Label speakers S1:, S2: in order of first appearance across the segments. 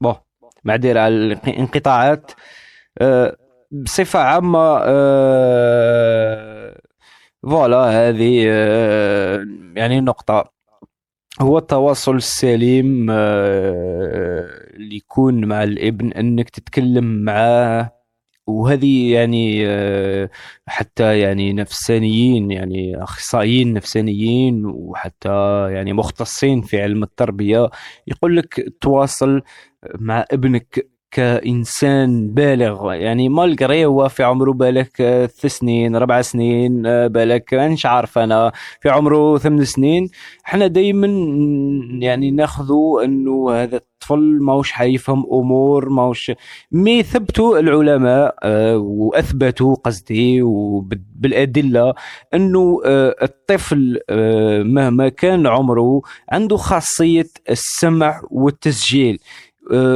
S1: بون معذره على الانقطاعات أه بصفة عامة أه فوالا هذه أه يعني نقطة. هو التواصل السليم اللي يكون مع الابن انك تتكلم معاه وهذه يعني آه، حتى يعني نفسانيين يعني أخصائيين نفسانيين وحتى يعني مختصين في علم التربية يقول لك تواصل مع ابنك كإنسان بالغ. يعني مالغري هو في عمره بالك ثلاث سنين ربع سنين بالك مانيش عارف أنا. في عمره ثمان سنين إحنا دائما يعني ناخذوا إنه هذا الطفل ماهوش حيفهم أمور ماهوش مي ثبتوا العلماء آه، واثبتوا قصدي بالأدلة إنه آه، الطفل آه، مهما كان عمره عنده خاصية السمع والتسجيل. آه،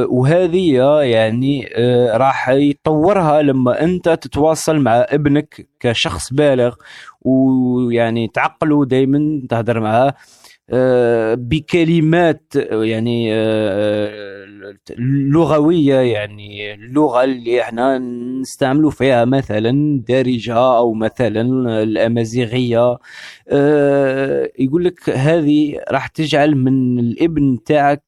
S1: وهذه يعني آه، راح يطورها لما انت تتواصل مع ابنك كشخص بالغ ويعني تعقله دائما تهدر معاه. آه، بكلمات يعني آه، لغوية يعني اللغة اللي إحنا نستعملوا فيها مثلا دارجة أو مثلا الأمازيغية. آه، يقول لك هذه راح تجعل من الإبن تاعك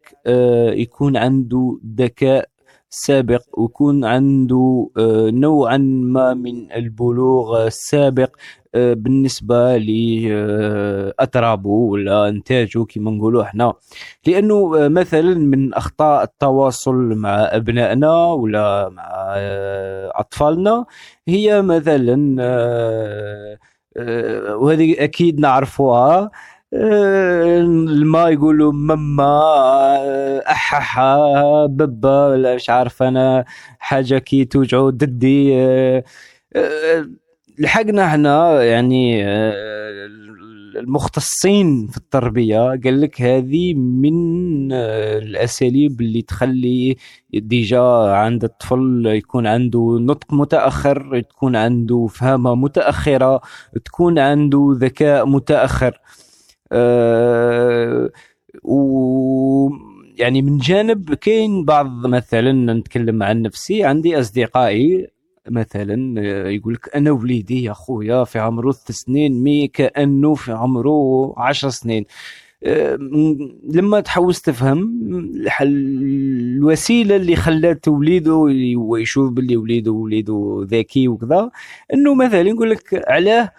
S1: يكون عنده ذكاء سابق ويكون عنده نوعا ما من البلوغ السابق آه، بالنسبة لاترابه ولا انتاجه كما نقولوا إحنا لأنه آه، مثلا من أخطاء التواصل مع أبنائنا ولا مع آه، أطفالنا هي مثلا وهذه أكيد نعرفوها. الماء يقولوا ماما أححا بابا ولا مش عارف أنا حاجة كي توجعوا ددي لحقنا إحنا يعني آه، المختصين في التربية. قال لك هذه من آه، الأساليب اللي تخلي ديجا عند الطفل يكون عنده نطق متأخر تكون عنده فهمة متأخرة تكون عنده ذكاء متأخر. أه و يعني من جانب كاين بعض مثلا نتكلم عن نفسي عندي أصدقائي مثلا آه، يقول لك أنا وليدي يا خويا في عمره ثلاث سنين مي كأنه في عمره عشر سنين. آه، لما تحوس تفهم الوسيلة اللي خلات وليده ويشوف باللي وليده وليده ذكي وكذا إنه مثلا يقول لك علاه آه،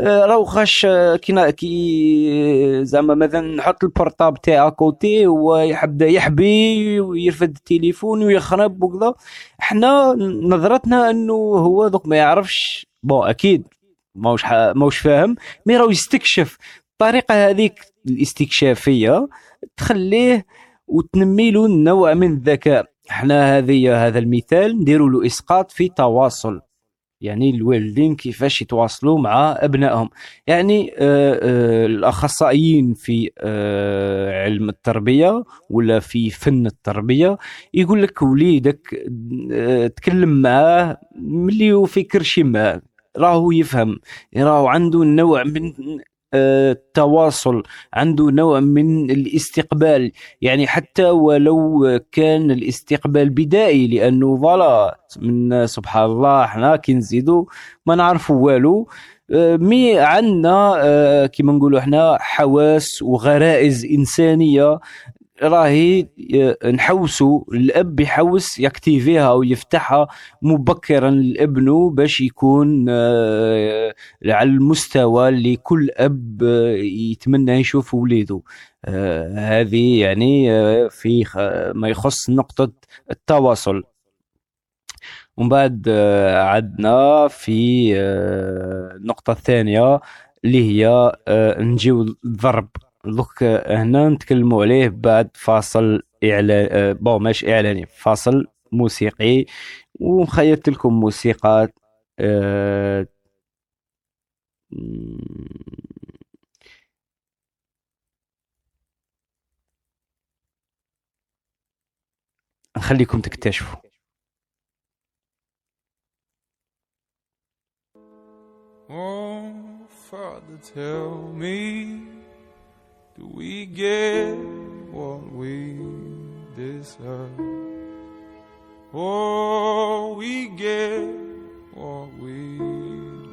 S1: راهو خاش آه، كي كي زعما مثلا نحط ال portable تاعي côté ويبدا يحبي ويرفد التليفون ويخرب وكذا. إحنا نظرتنا إنه هو دوك ما يعرفش. bon أكيد. ماهوش ماهوش فاهم. مي راهو يستكشف. الطريقة هذيك الاستكشافية تخليه وتنمي له نوع من الذكاء. إحنا هذه هذا المثال نديروا له إسقاط في تواصل. يعني الوالدين كيفاش يتواصلوا مع أبنائهم. يعني آه، آه، الأخصائيين في آه، علم التربية ولا في فن التربية يقول لك وليدك تكلم معاه ملي يفكر شي ما راهو يفهم راهو عنده نوع من التواصل عنده نوع من الاستقبال. يعني حتى ولو كان الاستقبال بدائي لأنه voilà من سبحان الله إحنا كي نزيدوا ما نعرفوا والو. mais عندنا آه، كما نقولوا إحنا حواس وغرائز إنسانية. راهي نحوسوا الأب يحوس يكتيفيها ويفتحها مبكرا لابنه باش يكون آه، على المستوى اللي كل أب يتمنى يشوف وليده هذه يعني في ما يخص نقطة التواصل. ومن بعد عدنا في النقطة الثانية اللي هي نجيو الضرب. دوك هنا نتكلموا عليه بعد فاصل اعلان آه، بون ماشي إعلاني فاصل موسيقي. ومخيرت لكم موسيقى أه نخليكم تكتشفوا. Oh, Father, tell me Do we get what we deserve?
S2: Oh, we get what we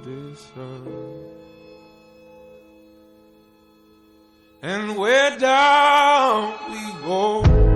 S2: deserve. And we're down we go,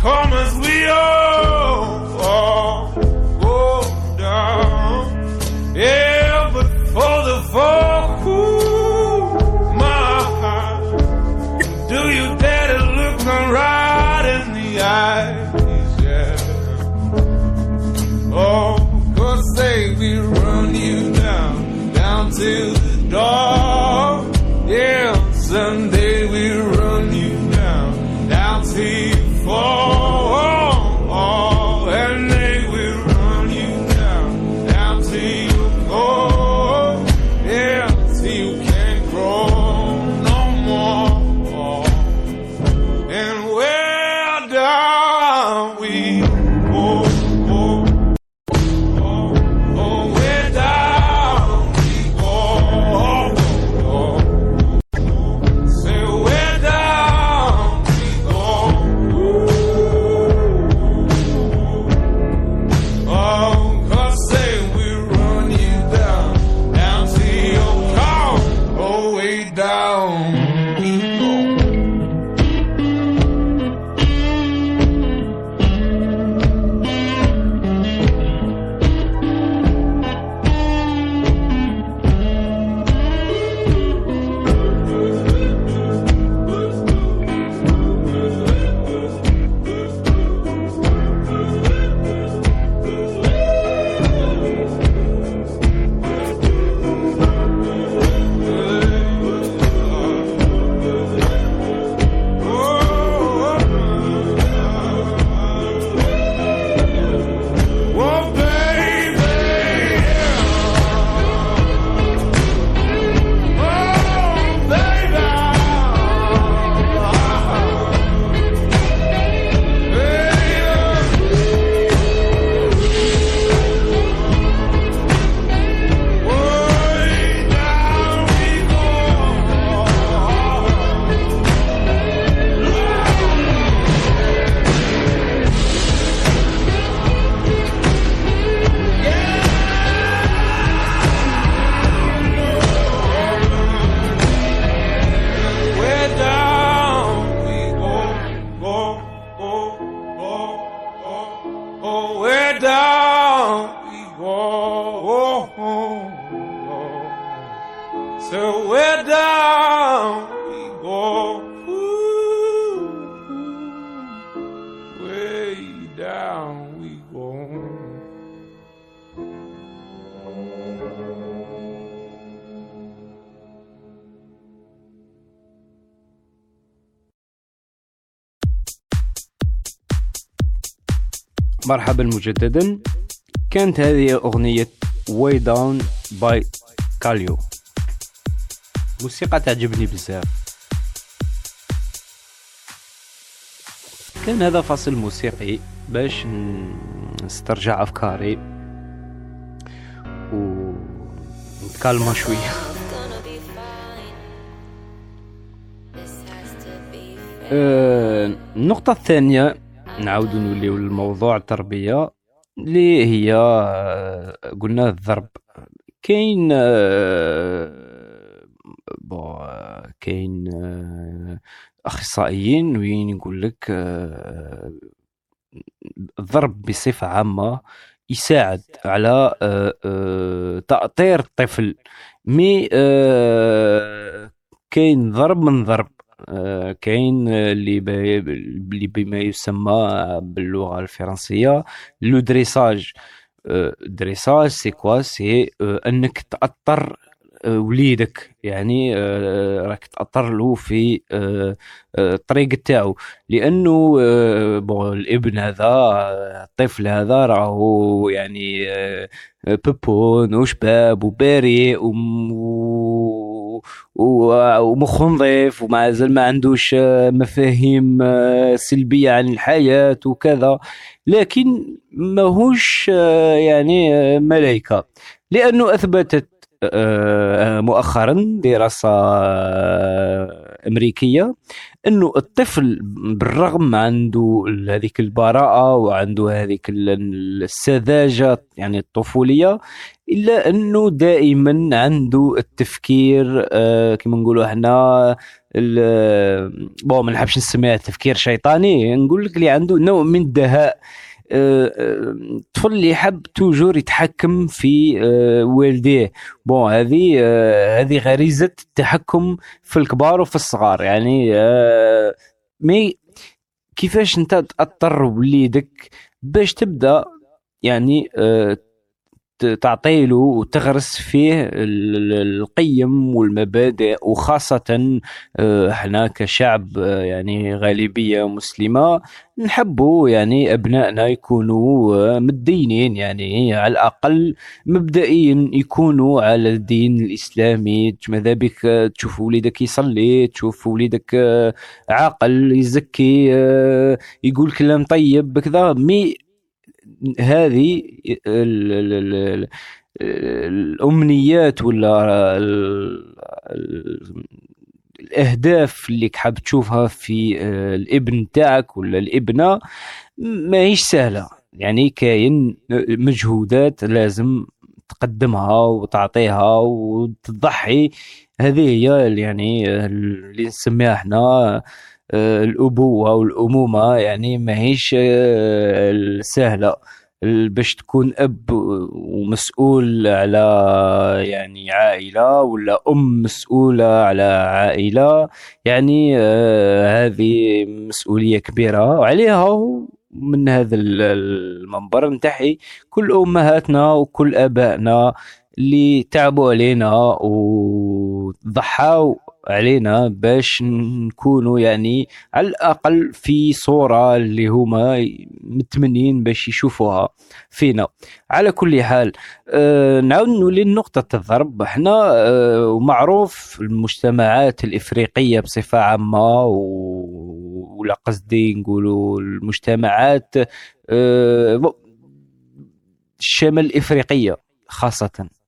S2: come as we all all go down. Yeah, but for the fall, my heart. Do you dare to look me right in the eyes? Yeah. Oh, cause say we
S1: مرحبا مجددا. كانت هذه أغنية Way Down by Kaleo موسيقى تعجبني بزاف. كان هذا فصل موسيقي باش نسترجع أفكاري. ونتكلم شوية آه، النقطة الثانية نعاود نوليو للموضوع التربية اللي هي آه، قلنا الضرب. كاين آه، bon آه، كاين آه، أخصائيين وين يقول لك الضرب بصفة عامة يساعد على تأطير الطفل. mais كاين ضرب من ضرب. كاين اللي بي- اللي بما يسمى باللغة الفرنسية le dressage dressage c'est quoi c'est انك تأطر آه، وليدك. يعني آه، راك تأطر له في آه، آه، الطريق تاعو. لأنه آه، bon الابن هذا آه، الطفل هذا راهو يعني آه، bébé bon وشباب وبريء وم- و- ومخه نظيف ومع زال ما عندوش آه، مفاهيم آه، سلبية عن الحياة وكذا. لكن ماهوش آه، يعني ملائكة لأنه أثبتت آه، مؤخرا دراسة آه، أمريكية. إنه الطفل بالرغم عنده هذيك البراءة وعنده هذيك ال- السذاجة يعني الطفولية إلا إنه دائما عنده التفكير آه كما نقولوا إحنا ال- bon ما نحبش نسميها تفكير شيطاني نقول لك اللي عنده نوع من الدهاء. آه، آه، الطفل اللي يحب toujours يتحكم في آه، والديه. bon هذه آه، هذه غريزة التحكم في الكبار وفي الصغار. يعني آه، mais كيفاش انت تأطر وليدك باش تبدأ يعني تعطيله وتغرس فيه ال- ال- القيم والمبادئ وخاصة آه، إحنا كشعب آه، يعني غالبية مسلمة نحبوا يعني أبنائنا يكونوا آه، متدينين يعني على الأقل مبدئيا يكونوا على الدين الإسلامي. ماذا بك؟ آه، تشوف وليدك يصلي تشوف وليدك آه، عاقل يزكي آه، يقول كلام طيب كذا مي هذه ال ال ال ال الأمنيات ولا ال ال الأهداف اللي حاب تشوفها في آه، الإبن تاعك ولا الإبنة ما هيش سهلة. يعني كاين مجهودات لازم تقدمها وتعطيها وتضحي. هذه هي يعني اللي نسميها إحنا آه، الأبوة والأمومة يعني ما هيش آه، سهلة باش تكون أب ومسؤول على يعني عائلة ولا أم مسؤولة على عائلة يعني آه، هذه مسؤولية كبيرة. وعليها من هذا ال- المنبر نتحي كل أمهاتنا وكل آبائنا اللي تعبوا علينا وضحاوا علينا باش نكونوا يعني على الأقل في صورة اللي هما متمنين باش يشوفوها فينا. على كل حال آه نعاود نولي لنقطة الضرب. إحنا آه ومعروف المجتمعات الإفريقية بصفة عامة و- ولا قصدي نقولوا المجتمعات آه الشمال الإفريقية خاصة. آه،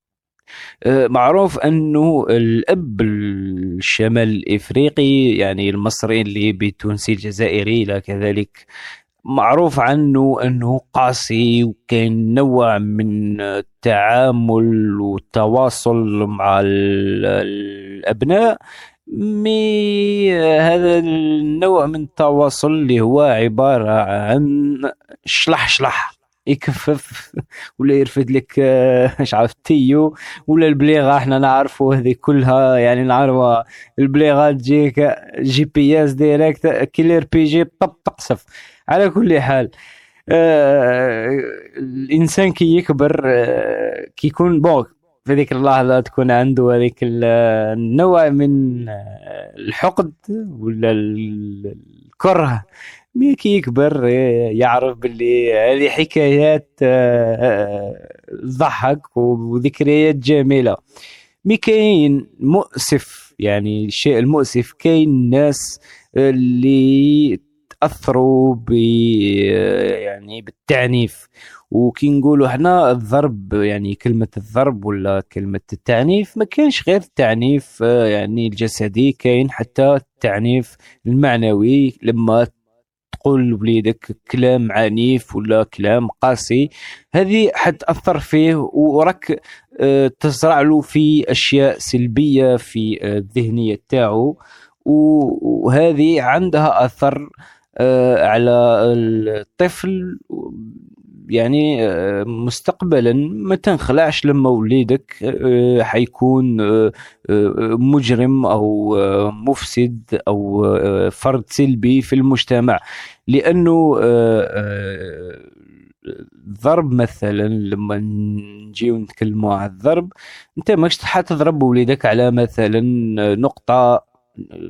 S1: معروف أنه الأب الشمال الافريقي يعني المصري الليبي التونسي الجزائري إلى كذلك معروف عنه أنه قاسي وكاين نوع من التعامل والتواصل مع ال- الأبناء مي هذا النوع من التواصل اللي هو عبارة عن شلح شلح يكفف ولا يرفد لك آه، مش عارف تيو ولا البليغة إحنا نعرفوا هذه كلها يعني نعرفوا البليغة تجيك جي بي اس ديريكت كيلر بي جي طب تقصف على كل حال آه الإنسان كي يكبر آه كي يكون بون في ذيك اللحظة تكون عنده هذيك ال- النوع من آه، الحقد ولا ال- الكره. مي كي يكبر آه، يعرف باللي هذه حكايات آه، آه، تضحك وذكريات جميلة. مي كاين مؤسف يعني الشيء المؤسف كاين ناس اللي تأثروا ب يعني بالتعنيف. وكي نقولوا إحنا الضرب يعني كلمة الضرب ولا كلمة التعنيف ما كاينش غير التعنيف آه، يعني الجسدي كاين حتى التعنيف المعنوي لما تقول لوليدك كلام عنيف ولا كلام قاسي. هذه حتأثر فيه وراك آه، تزرع له في أشياء سلبية في آه، الذهنية تاعو. وهذه عندها أثر آه، على الطفل. يعني آه، مستقبلا ما تنخلعش لما وليدك آه، حيكون آه، آه، مجرم أو مفسد أو فرد سلبي في المجتمع. لأنه الضرب مثلا لما نجيو نتكلموا على الضرب أنت ماكش حتضرب وليدك على مثلا نقطة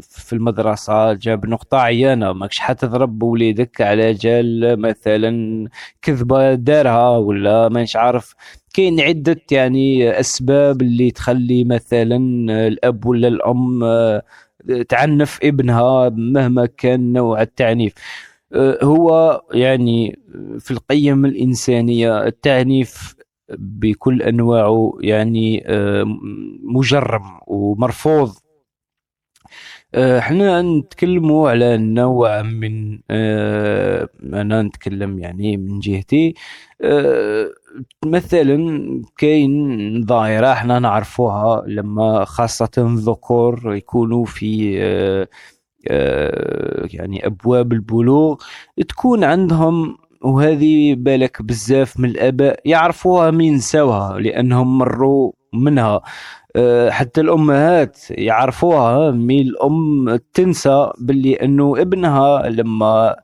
S1: في المدرسة جاب نقطة عيانة ماكش حتضرب وليدك على جال مثلا كذبة دارها ولا مانيش عارف. كاين عدة يعني أسباب اللي تخلي مثلا الأب ولا الأم آه، تعنف ابنها مهما كان نوع التعنيف. آه، هو يعني في القيم الإنسانية التعنيف بكل أنواعه يعني آه، مجرم ومرفوض. آه، إحنا نتكلموا على نوع من آه أنا نتكلم يعني من جهتي. آه مثلا كاين ظاهرة إحنا نعرفوها لما خاصة الذكور يكونوا في آه آه يعني أبواب البلوغ تكون عندهم وهذه بالك بزاف من الآباء يعرفوها من ينساوها لأنهم مروا منها. آه، حتى الأمهات يعرفوها مي الأم تنسى باللي إنه ابنها لما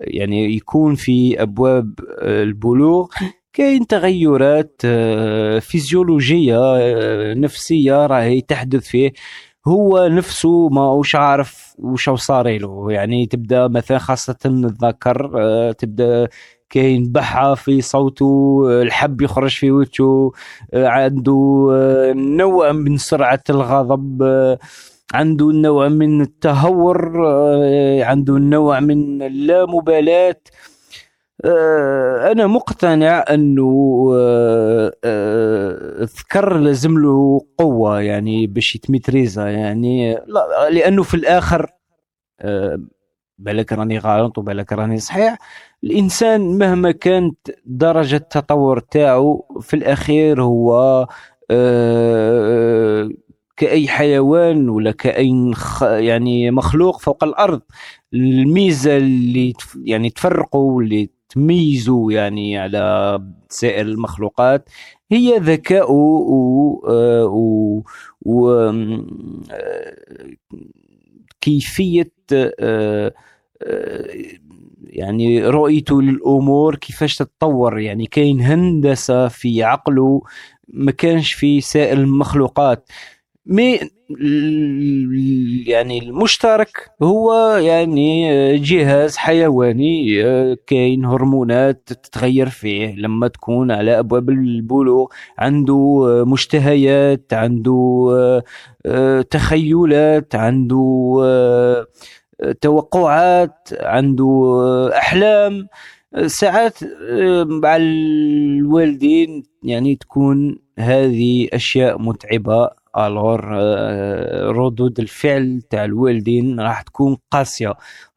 S1: يعني يكون في أبواب البلوغ كاين تغيرات آه، فيزيولوجية آه، نفسية راهي تحدث فيه. هو نفسه ما وش عارف وش صار له. يعني تبدأ مثلا خاصة الذكر تبدأ كاين بحة في صوته الحب يخرج في وجهه عنده آه، نوع من سرعة الغضب آه، عنده نوع من التهور آه، عنده نوع من اللامبالاة. أنا مقتنع أنه الذكر لازم له قوة يعني باش يتميتريزا يعني لا لأنه في الآخر بالك راني غلط وبالك راني صحيح. الإنسان مهما كانت درجة التطور تاعو في الأخير هو آه، كأي حيوان ولا كأي يعني مخلوق فوق الأرض. الميزة اللي يعني تفرقه واللي تميزه يعني على سائر المخلوقات هي ذكاؤه و, آه، و, و آه، كيفية يعني رؤيته للأمور كيفاش تتطور. يعني كاين هندسة في عقله ما كانش في سائر المخلوقات. مي يعني المشترك هو يعني جهاز حيواني كاين هرمونات تتغير فيه لما تكون على أبواب البلوغ عنده مشتهيات عنده تخيلات عنده توقعات عنده أحلام. ساعات مع الوالدين يعني تكون هذه أشياء متعبة. الور ردود الفعل تاع الوالدين راح تكون قاسية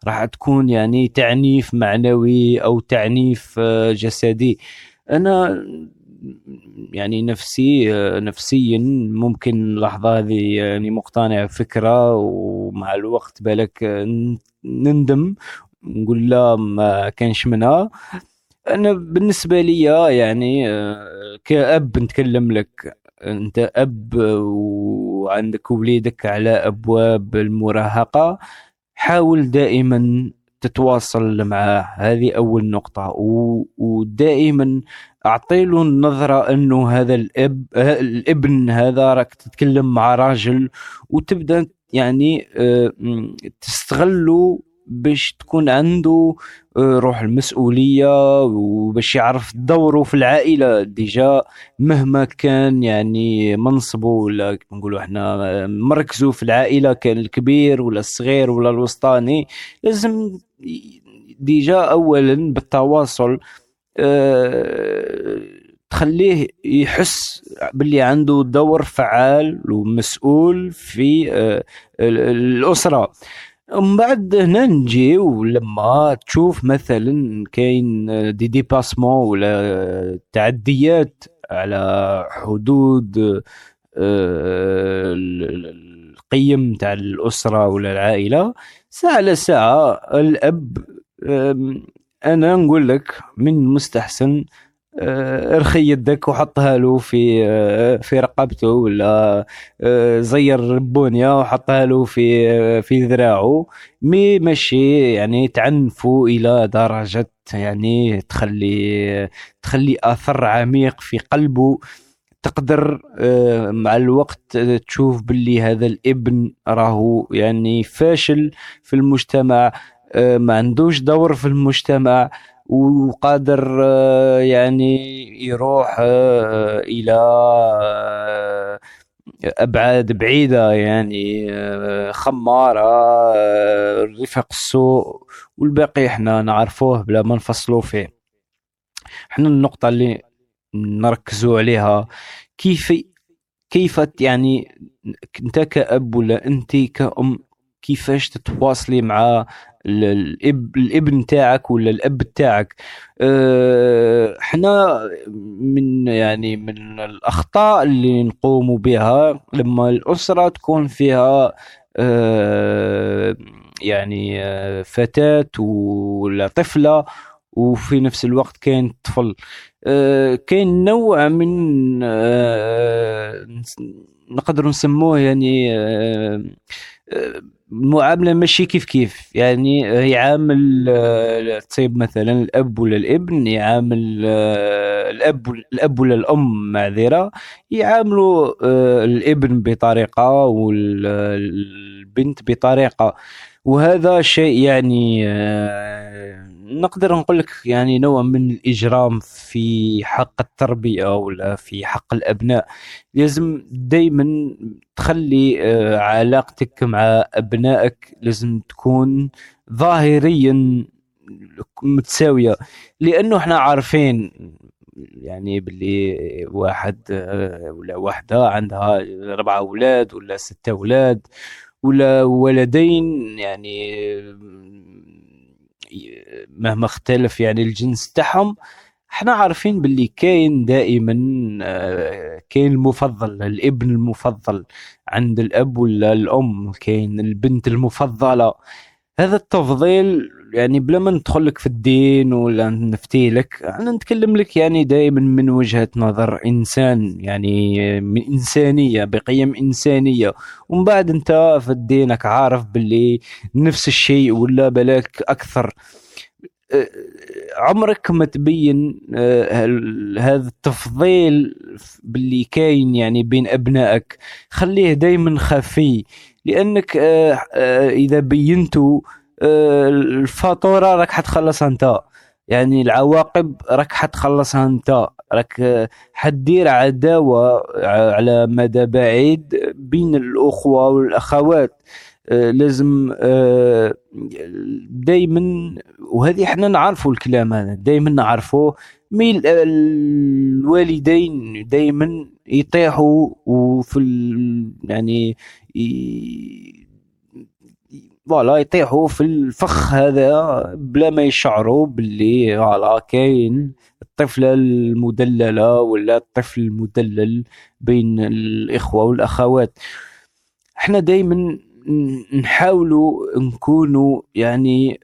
S1: راح تكون يعني تعنيف معنوي أو تعنيف جسدي. أنا يعني نفسي نفسيا ممكن اللحظة هذه يعني مقتنع بفكرة ومع الوقت بالك نندم نقول لا ما كانش منها. أنا بالنسبة لي يعني كأب نتكلم لك. أنت أب وعندك وليدك على أبواب المراهقة حاول دائما تتواصل معاه هذه أول نقطة. ودائما أعطي له النظرة أنه هذا الأب الابن هذا راك تتكلم مع راجل وتبدأ يعني آه، تستغله باش تكون عنده آه، روح المسؤولية وباش يعرف دوره في العائلة. déjà مهما كان يعني منصبه ولا نقولوا إحنا مركزه في العائلة كان الكبير ولا الصغير ولا الوسطاني لازم déjà اولا بالتواصل أه تخليه يحس باللي عنده دور فعال ومسؤول في أه الأسرة. من بعد هنا نجي ولما تشوف مثلا كاين دي ديباسمون ولا تعديات على حدود أه القيم تاع الأسرة ولا العائلة ساعة لساعه الأب أنا نقول لك من المستحسن آه، ارخي يدك وحطها له في آه، في رقبته ولا آه، زير بونيا وحطها له في آه، في ذراعه. مي ماشي يعني تعنفه إلى درجة يعني تخلي تخلي اثر عميق في قلبه. تقدر آه، مع الوقت آه، تشوف باللي هذا الابن راهو يعني فاشل في المجتمع آه، ما عندوش دور في المجتمع. وقادر آه، يعني يروح آه، آه، أبعاد بعيدة يعني آه، خمارة آه، رفق السوء والباقي إحنا نعرفوه بلا ما نفصلوا فيه. إحنا النقطة اللي نركزوا عليها كيف كيف يعني أنت كأب ولا أنت كأم كيفاش تتواصلي مع ال- الاب الإبن تاعك ولا الأب تاعك. أه، إحنا من يعني من الأخطاء اللي نقوم بها لما الأسرة تكون فيها أه، يعني أه، فتاة ولا طفلة وفي نفس الوقت كاين طفل. أه، كاين نوع من أه، نقدر نسموه يعني المعاملة ماشي كيف كيف. يعني يعامل تصيب مثلا الأب ولا الابن يعامل الأب الأب ولا الأم معذرة يعاملوا آه، الابن بطريقة والبنت بطريقة. وهذا شيء يعني آه، نقدر نقول لك يعني نوع من الإجرام في حق التربية ولا في حق الأبناء. لازم دايما تخلي آه، علاقتك مع أبنائك لازم تكون ظاهريا متساوية. لأنه إحنا عارفين يعني باللي واحد آه، ولا واحدة عندها أربعة أولاد ولا ستة أولاد ولا ولدين يعني مهما اختلف يعني الجنس تاعهم إحنا عارفين باللي كاين دائما آه، كاين المفضل الابن المفضل عند الأب ولا الأم كاين البنت المفضلة. هذا التفضيل يعني بلا ما ندخل لك في الدين ولا نفتي لك أنا نتكلم لك يعني دائما من وجهة نظر إنسان يعني من إنسانية بقيم إنسانية. ومن بعد أنت في دينك عارف باللي نفس الشيء ولا بلاك أكثر. عمرك ما تبين هال- هذا التفضيل باللي كاين يعني بين أبنائك. خليه دايما خفي. لأنك أه، أه، إذا بينته أه، الفاتورة راك حتخلصها أنت يعني العواقب راك حتخلصها أنت راك حدير عداوة على مدى بعيد بين الأخوة والأخوات لازم دايما وهذه إحنا نعرفوا الكلام هذا دائما نعرفوه mais ال- الوالدين دائما يطيحوا وفي. يعني. voilà يطيحوا في الفخ هذا بلا ما يشعروا باللي voilà كاين الطفلة المدللة ولا الطفل المدلل بين الإخوة والأخوات. إحنا دايما نحاولوا نكونوا يعني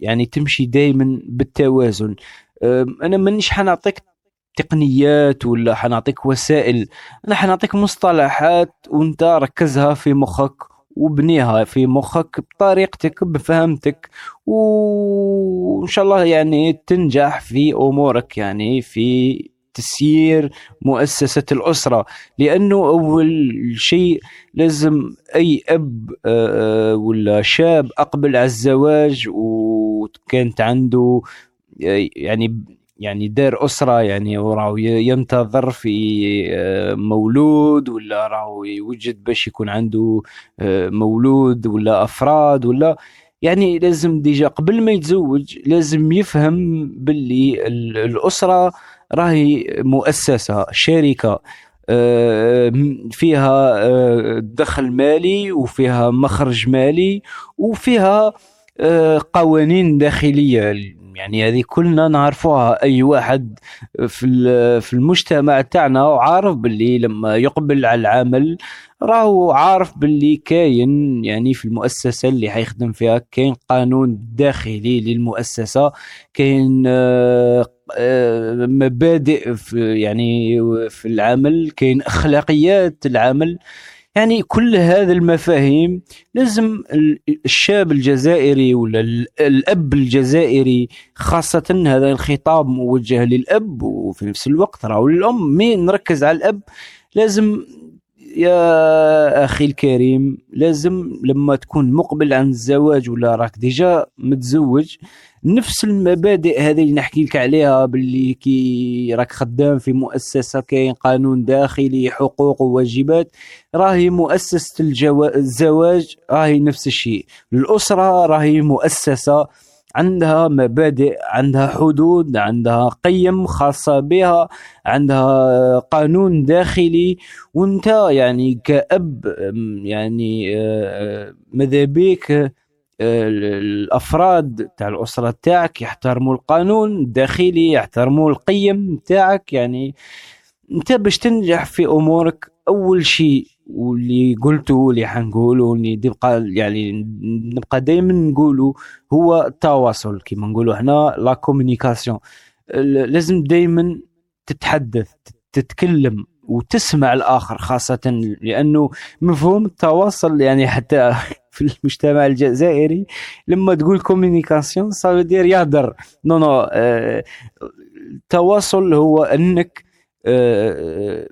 S1: يعني تمشي دايما بالتوازن. أنا مانيش حنعطيك تقنيات ولا حنعطيك وسائل أنا حنعطيك مصطلحات وانت ركزها في مخك وبنيها في مخك بطريقتك بفهمتك وإن شاء الله يعني تنجح في أمورك يعني في تسيير مؤسسة الأسرة. لأنه أول شيء لازم أي أب آه، ولا شاب أقبل على الزواج وكانت عنده آه، يعني يعني دار أسرة يعني وراهو ي- ينتظر في آه، مولود ولا راهو يوجد باش يكون عنده آه، مولود ولا أفراد ولا يعني لازم déjà قبل ما يتزوج لازم يفهم باللي ال- الأسرة راهي مؤسسة شركة آه، فيها دخل مالي وفيها مخرج مالي وفيها قوانين داخلية يعني هذه كلنا نعرفوها. أي واحد في في المجتمع تاعنا وعارف باللي لما يقبل على العمل راهو عارف باللي كاين يعني في المؤسسة اللي حيخدم فيها. كاين قانون داخلي للمؤسسة. كاين آه، آه، مبادئ في يعني في العمل. كاين اخلاقيات العمل. يعني كل هذه المفاهيم لازم ال- الشاب الجزائري ولا ال- الأب الجزائري خاصة هذا الخطاب موجه للأب وفي نفس الوقت راهو للأم mais نركز على الأب لازم يا أخي الكريم لازم لما تكون مقبل عن الزواج ولا راك déjà متزوج نفس المبادئ هذه اللي نحكي لك عليها باللي كي راك خدام في مؤسسة كاين قانون داخلي حقوق وواجبات راهي مؤسسة. الزواج راهي نفس الشيء الأسرة راهي مؤسسة عندها مبادئ عندها حدود عندها قيم خاصة بها عندها قانون داخلي. وانت يعني كأب يعني آه، ماذا بيك آه، الأفراد تاع الأسرة تاعك يحترموا القانون الداخلي يحترموا القيم تاعك. يعني انت باش تنجح في أمورك أول شيء واللي قلته واللي حنقوله واللي نبقى يعني نبقى دائما نقوله هو التواصل. كما نقولوا إحنا لا كومونيكاسيون لازم دائما تتحدث تتكلم وتسمع الآخر خاصة لأنه مفهوم التواصل يعني حتى في المجتمع الجزائري لما تقول communication صار دير يهدر. non non آه، التواصل هو أنك آه،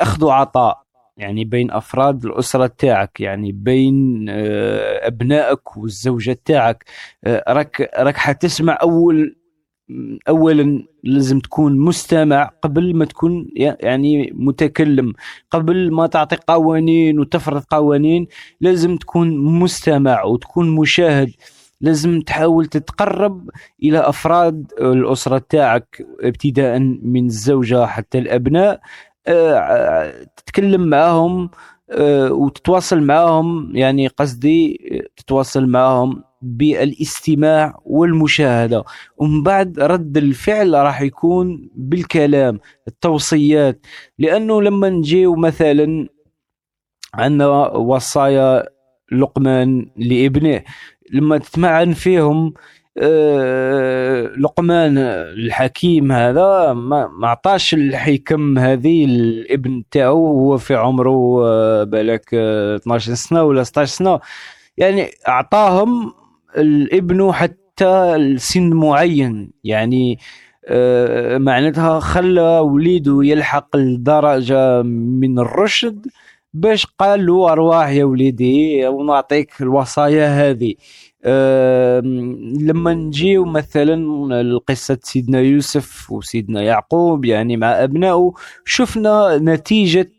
S1: أخذ وعطاء يعني بين أفراد الأسرة تاعك يعني بين آه، أبنائك والزوجة تاعك. آه، راك راك حتسمع أول اولا لازم تكون مستمع قبل ما تكون يعني متكلم. قبل ما تعطي قوانين وتفرض قوانين لازم تكون مستمع وتكون مشاهد. لازم تحاول تتقرب إلى أفراد الأسرة تاعك ابتداء من الزوجة حتى الأبناء. تتكلم معهم آه، وتتواصل معهم يعني قصدي تتواصل معهم بالاستماع والمشاهدة. ومن بعد رد الفعل راح يكون بالكلام التوصيات. لأنه لما نجيو مثلا عندنا وصايا لقمان لابنه لما تتمعن فيهم آه، لقمان الحكيم هذا ما عطاش الحكم هذه الابن تاعو هو في عمره آه، بالك آه، 12 سنة ولا 16 سنة. يعني أعطاهم الابن حتى لسن معين. يعني آه، معناتها خلى وليده يلحق الدرجه من الرشد باش قال له أرواح يا وليدي ونعطيك الوصايا هذه. لما نجيو مثلا لقصة سيدنا يوسف وسيدنا يعقوب يعني مع أبنائه شفنا نتيجة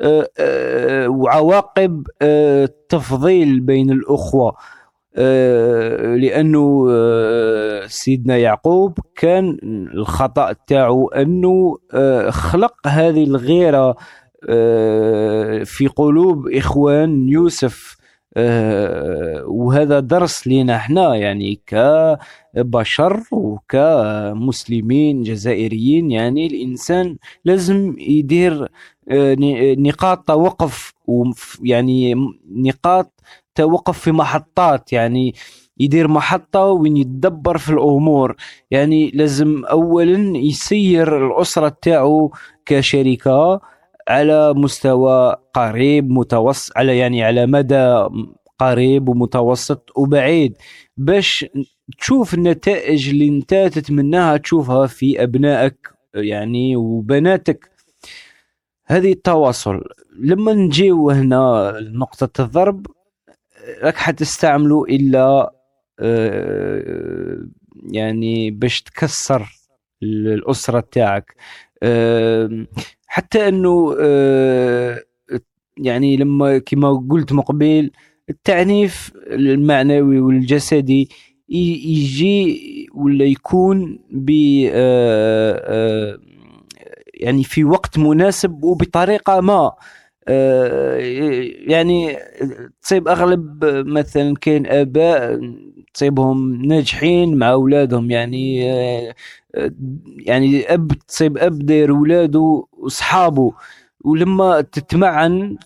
S1: آه، آه، وعواقب آه، التفضيل بين الأخوة. آه، آه، سيدنا يعقوب كان الخطأ تاعو آه، خلق هذه الغيرة آه، في قلوب إخوان يوسف. آه، وهذا درس لنا إحنا يعني كبشر وكمسلمين جزائريين يعني الإنسان لازم يدير آه، نقاط توقف يعني نقاط توقف في محطات يعني يدير محطة وين يتدبر في الأمور. يعني لازم أولا يسير الأسرة تاعو كشركة على مستوى قريب متوسط على يعني على مدى قريب ومتوسط وبعيد. باش تشوف النتائج اللي انت تتمناها تشوفها في أبنائك يعني وبناتك. هذه التواصل. لما نجيو هنا لنقطة الضرب راك حتستعملوا إلا آه، يعني باش تكسر الأسرة تاعك. آه، حتى إنه آه، يعني لما كما قلت مقبل التعنيف المعنوي والجسدي يجي ولا يكون ب آه، آه، يعني في وقت مناسب وبطريقة ما. يعني تصيب أغلب مثلا كاين آباء تصيبهم ناجحين مع أولادهم يعني آه، يعني أب تصيب أب داير ولاده وصحابه ولما تتمعن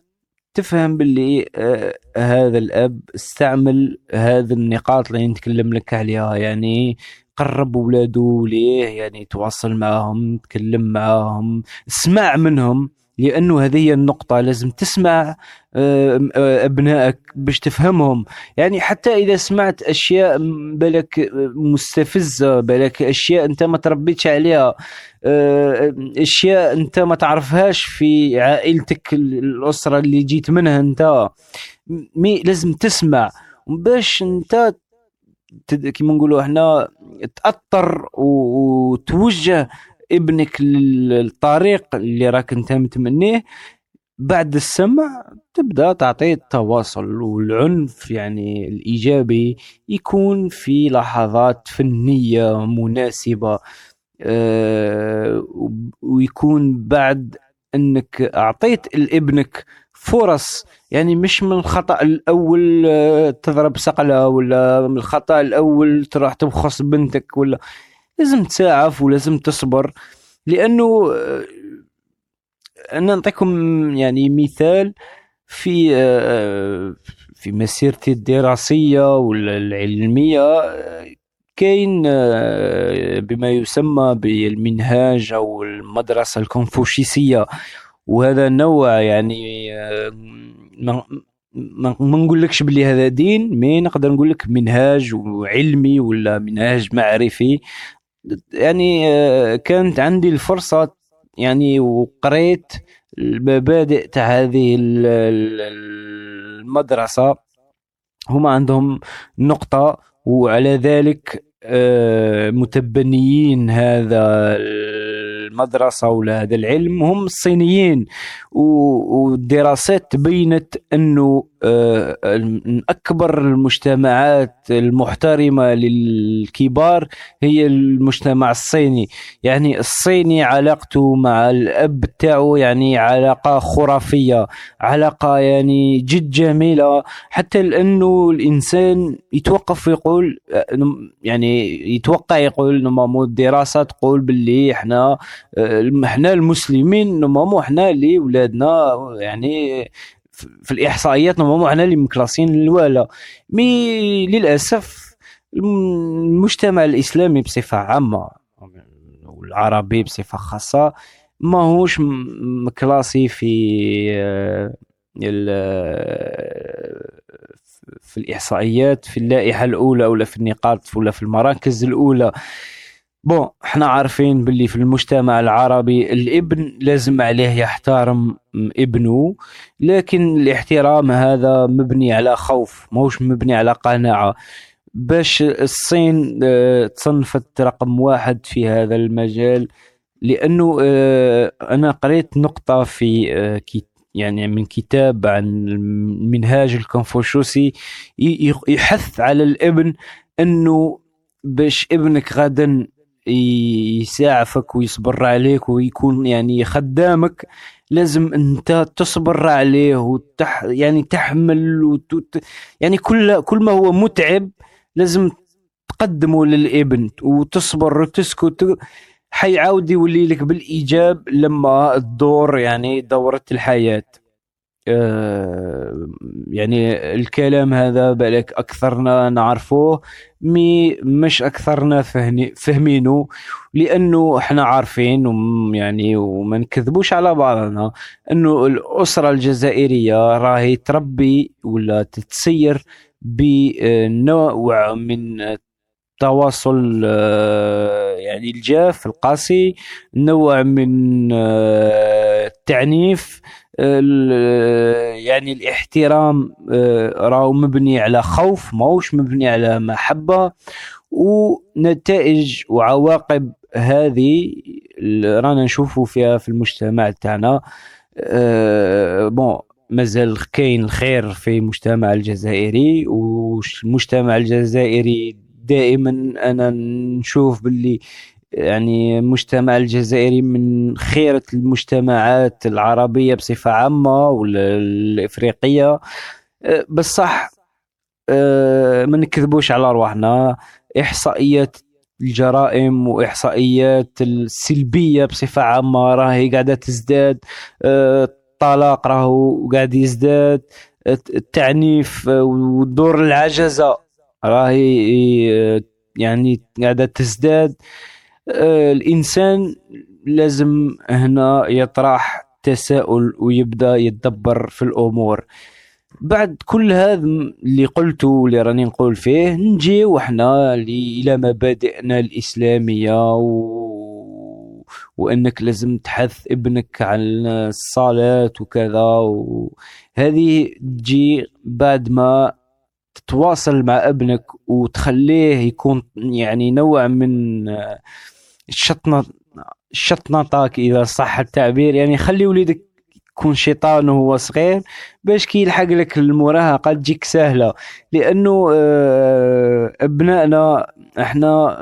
S1: تفهم باللي آه هذا الأب استعمل هذه النقاط اللي نتكلم لك عليها يعني قرب ولاده ليه يعني تواصل معهم تكلم معهم اسمع منهم. لأنه هذه هي النقطة لازم تسمع آه، آه، أبنائك باش تفهمهم. يعني حتى إذا سمعت أشياء بالك مستفزة بالك أشياء أنت ما تربيتش عليها آه، أشياء أنت ما تعرفهاش في عائلتك الأسرة اللي جيت منها أنت. مي لازم تسمع. باش أنت كيما نقولوا إحنا تأثر وتوجه ابنك للطريق اللي راك انت متمنيه بعد السمع تبدأ تعطيه التواصل والعنف يعني الإيجابي يكون في لحظات فنية مناسبة أه ويكون بعد إنك أعطيت لابنك فرص يعني مش من الخطأ الأول آه، تضرب صقله ولا من الخطأ الأول تروح تبخص بنتك ولا لازم تساعف ولازم تصبر لأنه آه، أنا نعطيكم يعني مثال في آه، في مسيرتي الدراسية والعلمية كاين بما يسمى بالمنهاج أو المدرسة الكونفوشيسية وهذا نوع يعني ما ما نقولكش بلي هذا دين مي نقدر نقول لك منهاج علمي ولا منهاج معرفي. يعني آه، كانت عندي الفرصة يعني وقريت المبادئ تاع هذه المدرسة. هما عندهم نقطة وعلى ذلك آه، متبنيين هذا المدرسة ولا هذا العلم هم الصينيين. والدراسات بينت إنه آه، من أكبر المجتمعات المحترمة للكبار هي المجتمع الصيني. يعني الصيني علاقته مع الأب تاعو يعني علاقة خرافية علاقة يعني جد جميلة. حتى لأنه الإنسان يتوقف ويقول آه، يعني يتوقع يقول نمامو الدراسة تقول باللي إحنا آه، إحنا المسلمين نمامو إحنا اللي ولادنا يعني في الإحصائيات نورمالمون إحنا اللي مكلاسين الوالا. مي للأسف المجتمع الإسلامي بصفة عامة والعربي بصفة خاصة ماهوش مكلاسي في آه، في الإحصائيات في اللائحة الأولى ولا في النقاط ولا في المراكز الأولى. بون إحنا عارفين باللي في المجتمع العربي الابن لازم عليه يحترم ابنه لكن الاحترام هذا مبني على خوف موش مبني على قناعة. باش الصين آه، تصنفت رقم واحد في هذا المجال لأنه آه، أنا قريت نقطة في آه، يعني من كتاب عن المنهاج الكونفوشيوسي يحث على الابن أنه باش ابنك غدا يساعفك ويصبر عليك ويكون يعني خدامك لازم انت تصبر عليه وتح يعني تحمل وتت يعني كل كل ما هو متعب لازم تقدمه للابن وتصبر وتسكت. حيعاود يولي لك بالإيجاب لما الدور يعني دورة الحياة. يعني الكلام هذا بالك أكثرنا نعرفوه مي مش أكثرنا فهمينه لأنه إحنا عارفين يعني وما نكذبوش على بعضنا إنه الأسرة الجزائرية راهي تربي ولا تتسير بنوع من التواصل آه، يعني الجاف القاسي نوع من آه، التعنيف يعني الاحترام آه، راهو مبني على خوف ماهوش مبني على محبة. ونتائج وعواقب هذه رانا نشوفوا فيها في المجتمع تاعنا. أه بون مازال كاين الخير في المجتمع الجزائري. والمجتمع الجزائري دائما أنا نشوف باللي يعني المجتمع الجزائري من خيرة المجتمعات العربية بصفة عامة والإفريقية. آه، بصح آه، ما نكذبوش على أرواحنا إحصائيات الجرائم وإحصائيات السلبية بصفة عامة راهي قاعدة تزداد. آه، الطلاق راهو قاعد يزداد. التعنيف ودور العجزة راهي يعني قاعدة تزداد. الإنسان لازم هنا يطرح تساؤل ويبدأ يتدبر في الأمور. بعد كل هذا اللي قلته واللي راني نقول فيه نجيو إحنا إلى مبادئنا الإسلامية و... وأنك لازم تحث ابنك على الصلاة وكذا وهذه تجي بعد ما تتواصل مع ابنك وتخليه يكون يعني نوع من الشطنة الشطنطاك إذا صح التعبير. يعني خلي وليدك يكون شيطان وهو صغير باش كي يلحق لك المراهقة تجيك سهلة. لأنه آه، أبنائنا إحنا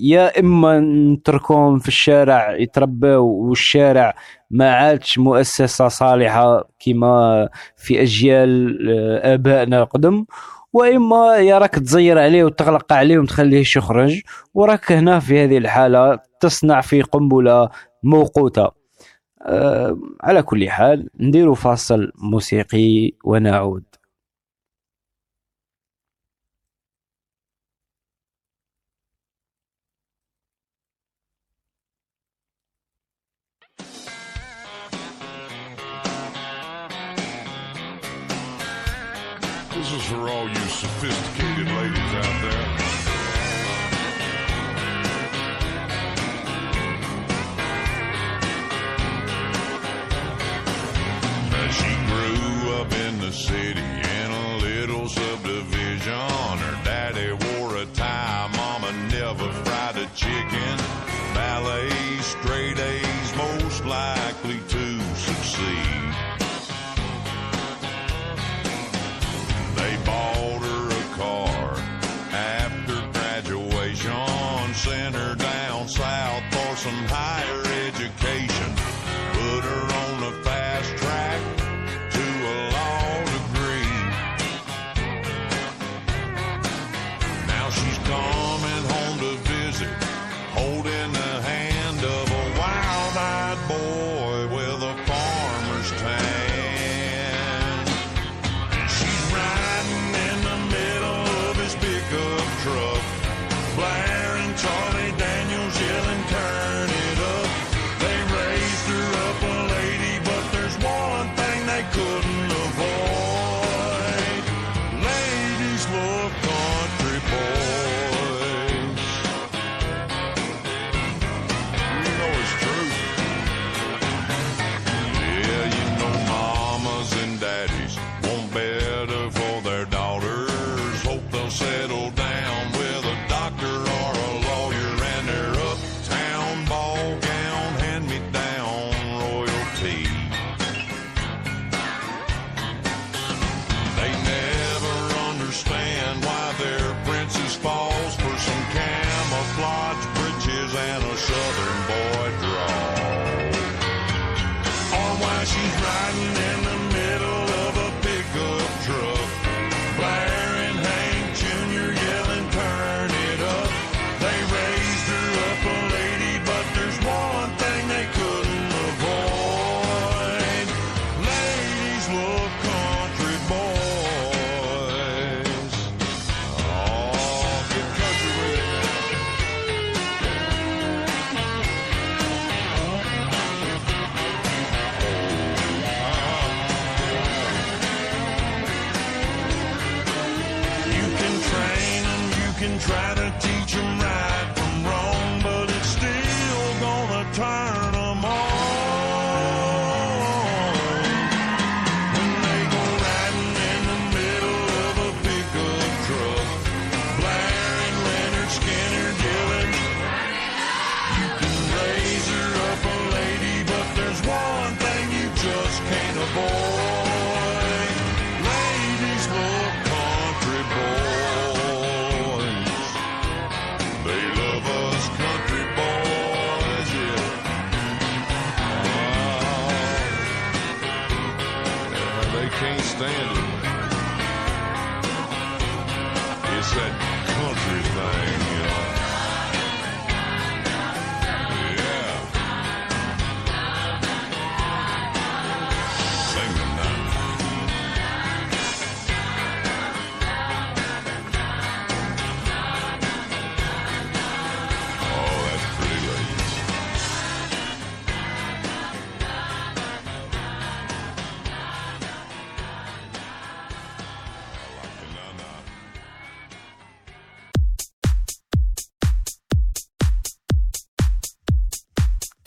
S1: يا إما نتركهم في الشارع يتربوا والشارع ما عادش مؤسسة صالحة كما في أجيال آه، آبائنا القدم. وإما يا راك تزير عليه وتغلق عليه وتخليه يخرج. وراك هنا في هذه الحالة تصنع في قنبلة موقوتة. أه على كل حال نديرو فاصل موسيقي ونعود.
S3: Sophisticated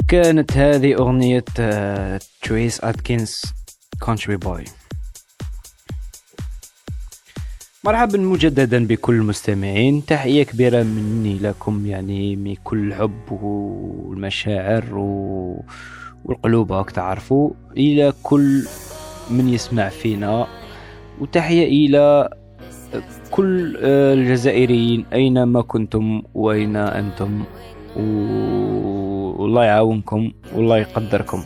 S1: كانت هذه أغنية Trace Adkins Country Boy مرحبا مجددا بكل المستمعين. تحية كبيرة مني لكم يعني من كل الحب والمشاعر و... والقلوب هاك تعرفوا. إلى كل من يسمع فينا. وتحية إلى كل الجزائريين أينما كنتم وأين أنتم. والله يعاونكم والله يقدركم.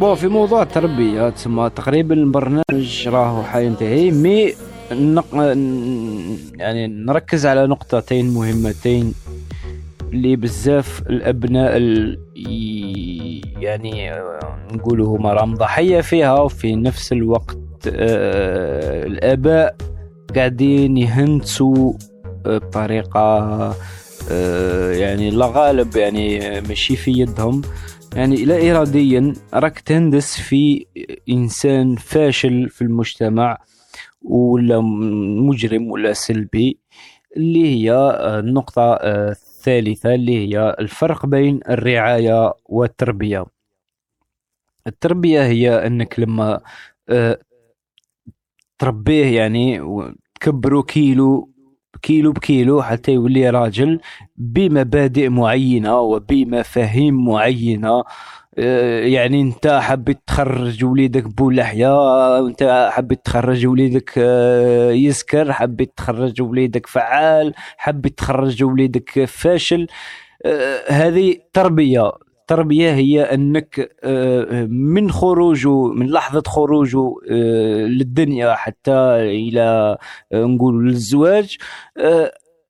S1: بون في موضوع التربية تسمى تقريبا البرنامج راهو حينتهي. مي نق... يعني نركز على نقطتين مهمتين اللي بزاف الأبناء ال... يعني نقولوا هما راهم ضحية فيها وفي نفس الوقت آه الآباء قاعدين يهندسوا بطريقة آه يعني لا غالب يعني ماشي في يدهم. يعني لا إراديا راك تهندس في إنسان فاشل في المجتمع ولا مجرم ولا سلبي اللي هي النقطة الثالثة اللي هي الفرق بين الرعاية والتربية. التربية هي أنك لما تربيه يعني تكبروا كيلو كيلو بكيلو حتى يولي راجل بمبادئ معينة وبمفاهيم معينة. يعني انت حبيت تخرج وليدك بولحية انت حبيت تخرج وليدك يسكر حبيت تخرج وليدك فعال حبيت تخرج وليدك فاشل. هذه تربية. التربية هي أنك من خروجه من لحظة خروجه للدنيا حتى إلى نقول للزواج.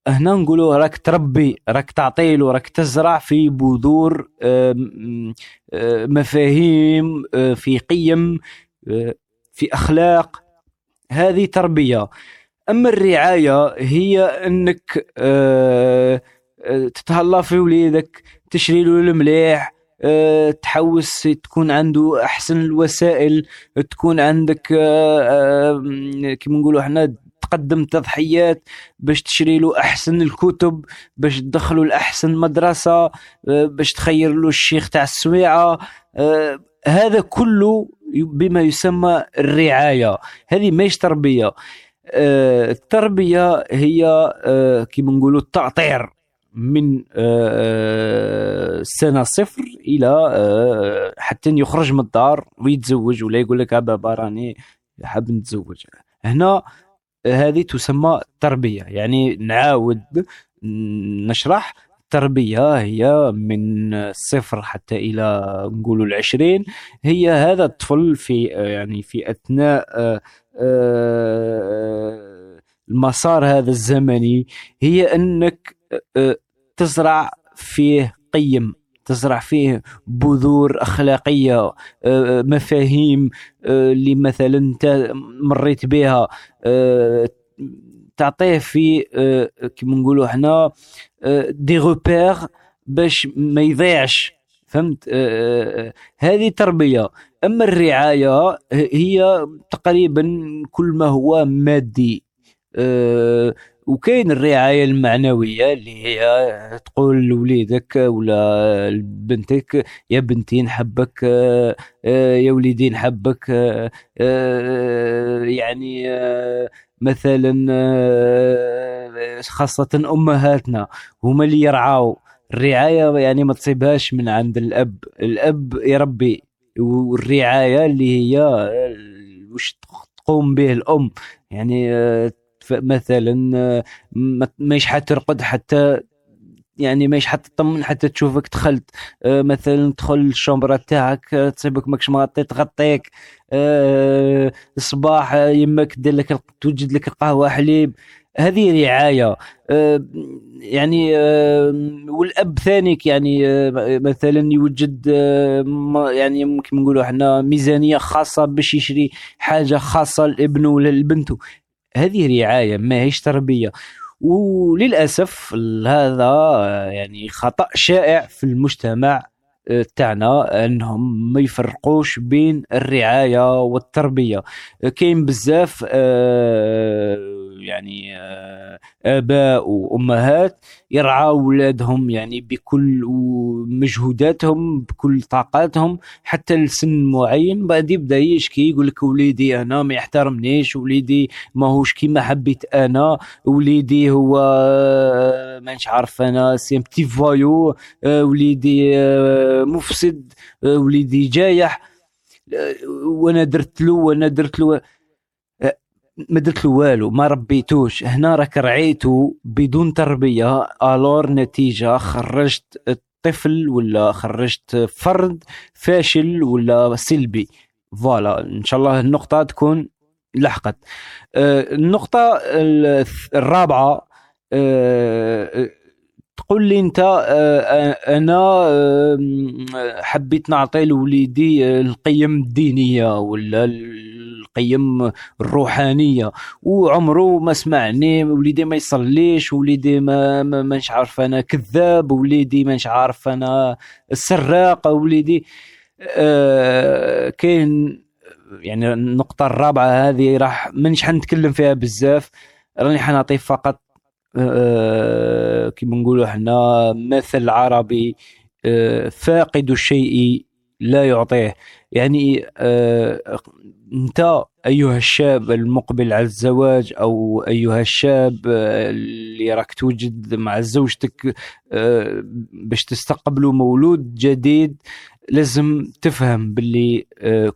S1: هنا نقولوا راك تربي راك تعطيله راك تزرع في بذور مفاهيم في قيم في أخلاق. هذه تربية. أما الرعاية هي أنك تتهلا في وليدك تشري له المليح أه تحوس تكون عنده أحسن الوسائل تكون عندك أه أه كيما نقولوا إحنا تقدم تضحيات باش تشري له أحسن الكتب باش تدخله لأحسن مدرسة باش تخير له الشيخ تاع السويعة هذا كله بما يسمى الرعاية. هذه ماهيش تربية. التربية هي كيما نقولوا التأطير من سنة صفر إلى حتى يخرج من الدار ويتزوج ولا يقول لك بابا راني حاب نتزوج. هنا هذه تسمى تربية. يعني نعاود نشرح. التربية هي من الصفر حتى إلى نقولوا العشرين. هي هذا الطفل في يعني في أثناء المسار هذا الزمني. هي أنك تزرع فيه قيم تزرع فيه بذور أخلاقية مفاهيم اللي مثلا انت مريت بها تعطيه في كيما نقولوا إحنا دي روبير باش ما يضيعش فهمت؟ هذه تربية. أما الرعاية هي تقريبا كل ما هو مادي وكاين الرعاية المعنوية اللي هي تقول لوليدك ولا لبنتك يا بنتي نحبك يا وليدي نحبك يعني مثلا خاصة أمهاتنا. هما اللي يرعاو. الرعاية يعني ما تصيبهاش من عند الأب. الأب يربي والرعاية اللي هي وش تقوم به الأم. يعني مثلا ماش حترقد حتى يعني ماش حتطمن حتى تشوفك دخلت. مثلا تدخل الشومبرا تاعك تصيبك ماكش مغطي تغطيك. الصباح يمك دير لك توجد لك القهوة حليب. هذه رعاية. يعني والأب ثانيك يعني مثلا يوجد يعني ممكن نقولوا إحنا ميزانية خاصة باش يشري حاجة خاصة لابنه ولا لبنته. هذه رعاية ما هيش تربية. وللأسف هذا يعني خطأ شائع في المجتمع آه، تاعنا أنهم ما يفرقوش بين الرعاية والتربية. كاين بزاف آه، يعني آه، آباء وأمهات يرعاو ولادهم يعني بكل مجهوداتهم بكل طاقاتهم حتى لسن معين. بعد يبدأ يشكي يقول لك وليدي أنا ما يحترمنيش وليدي ماهوش كيما حبيت أنا وليدي هو آه، مانيش عارف أنا c'est petit voyou آه، وليدي آه، مفسد وليدي جايح. وأنا درت له وأنا درت له. ما درت له والو ما ربيتوش. هنا راك رعيته بدون تربية. الور نتيجة خرجت طفل ولا خرجت فرد فاشل ولا سلبي. فوالا إن شاء الله النقطة تكون لحقت. آه، النقطة ال- الرابعة آه، تقول لي أنت آه، أنا حبيت نعطي لوليدي القيم الدينية ولا القيم الروحانية. وعمره ما سمعني وليدي ما يصليش وليدي ما ما مانيش عارف أنا كذاب وليدي مانيش عارف أنا سراق وليدي آه، كاين يعني النقطة الرابعة هذه راح مانيش حنتكلم فيها بزاف. راني حنعطي فقط آه، كيما نقولوا إحنا مثل عربي آه، فاقد الشيء لا يعطيه. يعني آه، انت أيها الشاب المقبل على الزواج أو أيها الشاب اللي راك توجد مع زوجتك آه، باش تستقبلوا مولود جديد لازم تفهم باللي آه،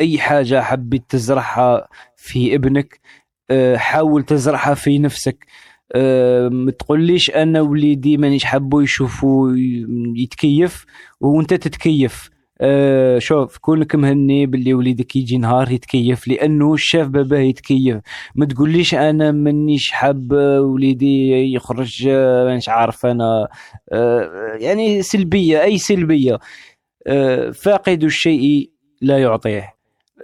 S1: أي حاجة حبيت تزرعها في ابنك حاول تزرعها في نفسك. آه، ما تقوليش أنا وليدي مانيش حابه يشوفوا يتكيف وأنت تتكيف. آه، شوف كونك مهني باللي وليدك يجي نهار يتكيف لأنه شاف باباه يتكيف. ما تقوليش أنا مانيش حاب وليدي يخرج آه، مانيش عارف أنا. آه، يعني سلبية أي سلبية. آه، فاقد الشيء لا يعطيه.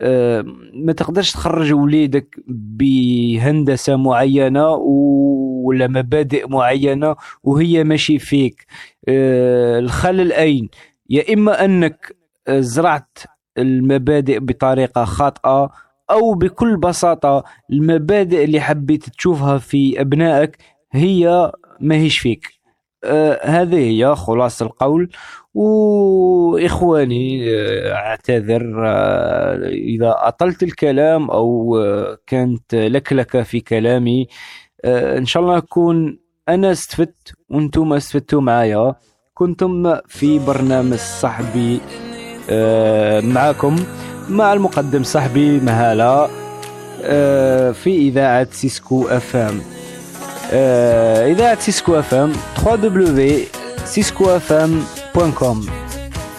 S1: آه، ما تقدرش تخرج وليدك بهندسة معينة و- ولا مبادئ معينة وهي ماشي فيك. آه، الخلل أين؟ يا إما أنك آه، زرعت المبادئ بطريقة خاطئة أو بكل بساطة المبادئ اللي حبيت تشوفها في أبنائك هي ما هيش فيك. آه، هذه هي خلاصة القول. وإخواني آه، أعتذر آه، إذا أطلت الكلام أو آه، كانت لكلكة في كلامي آه، إن شاء الله أكون أنا استفدت وأنتم استفدتوا معايا. كنتم في برنامج صاحبي آه، معكم مع المقدم صاحبي مهالة آه، في إذاعة سيسكو FM آه، إذاعة سيسكو FM www.ciscofm.com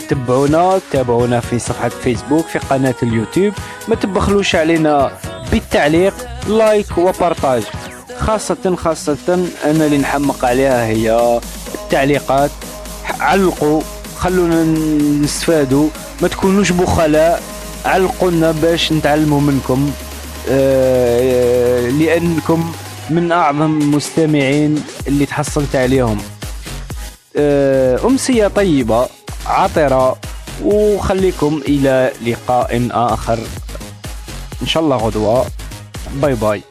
S1: تبعونا تابعونا في صفحة فيسبوك في قناة اليوتيوب. ما تبخلوش علينا بالتعليق like و partage خاصة خاصة أنا اللي نحمق عليها هي التعليقات. علقوا خلونا نستفادوا ما تكونوش بخلاء علقوا لنا باش نتعلموا منكم. آه، لأنكم من أعظم المستمعين اللي تحصلت عليهم. آه، أمسية طيبة عطرة وخليكم إلى لقاء آخر. إن شاء الله غدوة. باي باي.